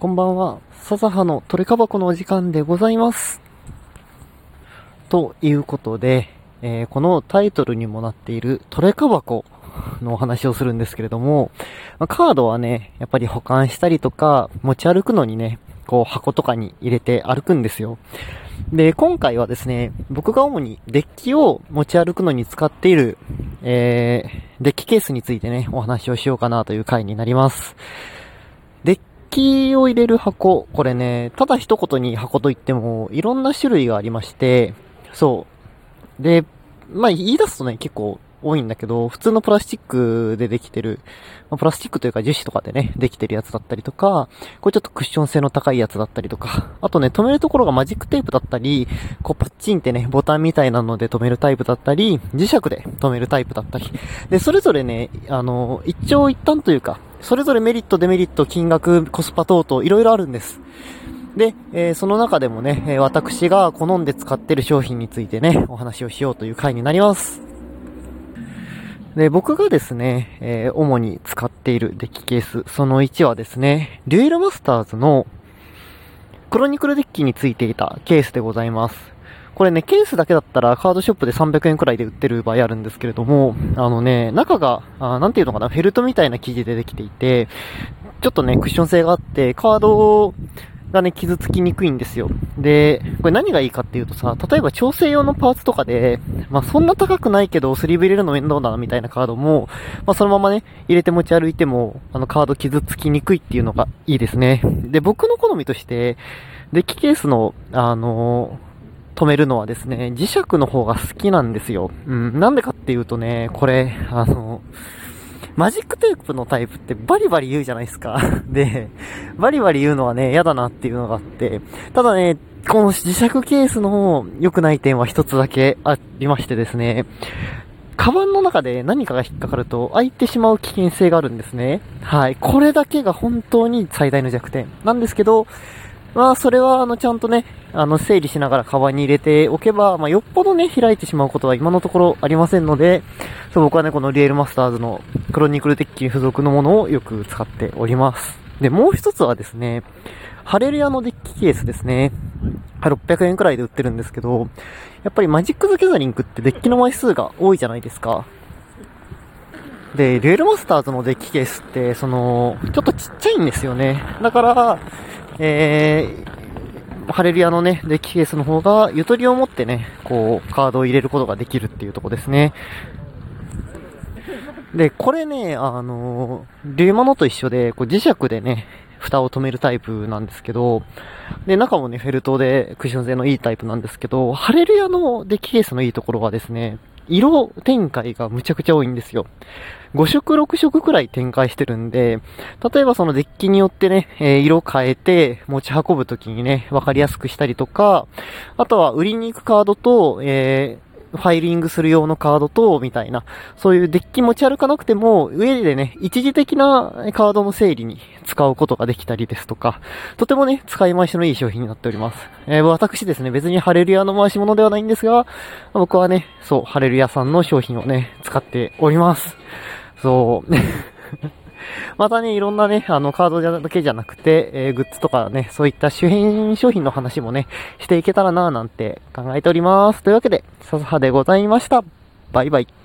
こんばんは。笹葉のトレカ箱のお時間でございます。ということで、えー、このタイトルにもなっているトレカ箱のお話をするんですけれども、まあ、カードはね、やっぱり保管したりとか、持ち歩くのにね、こう箱とかに入れて歩くんですよ。で、今回はですね、僕が主にデッキを持ち歩くのに使っている、えー、デッキケースについてね、お話をしようかなという回になります。デッキを入れる箱、これね、ただ一言に箱といっても、いろんな種類がありまして、そう。で、まあ、言い出すとね、結構多いんだけど、普通のプラスチックでできてる、まあ、プラスチックというか樹脂とかでね、できてるやつだったりとか、これちょっとクッション性の高いやつだったりとか、あとね、止めるところがマジックテープだったり、こうパッチンってね、ボタンみたいなので止めるタイプだったり、磁石で止めるタイプだったり、で、それぞれね、あの、一長一短というか、それぞれメリット、デメリット、金額、コスパ等々、いろいろあるんです。で、えー、その中でもね、え私が好んで使ってる商品についてね、お話をしようという回になります。で、僕がですね、えー、主に使っているデッキケース、その1はですね、デュエルマスターズのクロニクルデッキについていたケースでございます。これね、ケースだけだったらカードショップで300円くらいで売ってる場合あるんですけれども、あのね、中が、あなんていうのかな、フェルトみたいな生地でできていて、ちょっとね、クッション性があって、カードがね、傷つきにくいんですよ。で、これ何がいいかっていうとさ、例えば調整用のパーツとかで、まあそんな高くないけど、スリーブ入れるの面倒だなみたいなカードも、まあそのままね、入れて持ち歩いても、あのカード傷つきにくいっていうのがいいですね。で、僕の好みとして、デッキケースの、あのー、止めるのはですね、磁石の方が好きなんですよ。うん、なんでかっていうとね、これ、あのマジックテープのタイプってバリバリ言うじゃないですか。で、バリバリ言うのはね、嫌だなっていうのがあって、ただね、この磁石ケースの良くない点は一つだけありましてですね、カバンの中で何かが引っかかると開いてしまう危険性があるんですね。はい。これだけが本当に最大の弱点なんですけど、まあ、それは、あの、ちゃんとね、あの、整理しながらカバンに入れておけば、まあ、よっぽどね、開いてしまうことは今のところありませんので、そう、僕はね、このリエルマスターズのクロニクルデッキ付属のものをよく使っております。で、もう一つはですね、ハレルヤのデッキケースですね。600円くらいで売ってるんですけど、やっぱりマジック・ザ・ギャザリングってデッキの枚数が多いじゃないですか。で、リエルマスターズのデッキケースって、その、ちょっとちっちゃいんですよね。だから、えー、ハレルヤのね、デッキケースの方が、ゆとりを持ってね、こう、カードを入れることができるっていうとこですね。で、これね、あの、竜物と一緒で、こう磁石でね、蓋を止めるタイプなんですけど、で、中もね、フェルトでクッション性のいいタイプなんですけど、ハレルヤのデッキケースのいいところはですね、色展開がむちゃくちゃ多いんですよ。5色6色くらい展開してるんで、例えばそのデッキによってね、え、色変えて持ち運ぶときにね、わかりやすくしたりとか、あとは売りに行くカードと、えーファイリングする用のカードと、みたいな、そういうデッキ持ち歩かなくても、上でね、一時的なカードの整理に使うことができたりですとか、とてもね、使い回しのいい商品になっております。えー、私ですね、別にハレルヤの回し物ではないんですが、僕はね、そう、ハレルヤさんの商品をね、使っております。そう。またね、いろんなね、あの、カードだけじゃなくて、えー、グッズとかね、そういった周辺商品の話もね、していけたらなぁなんて考えております。というわけで、笹葉でございました。バイバイ。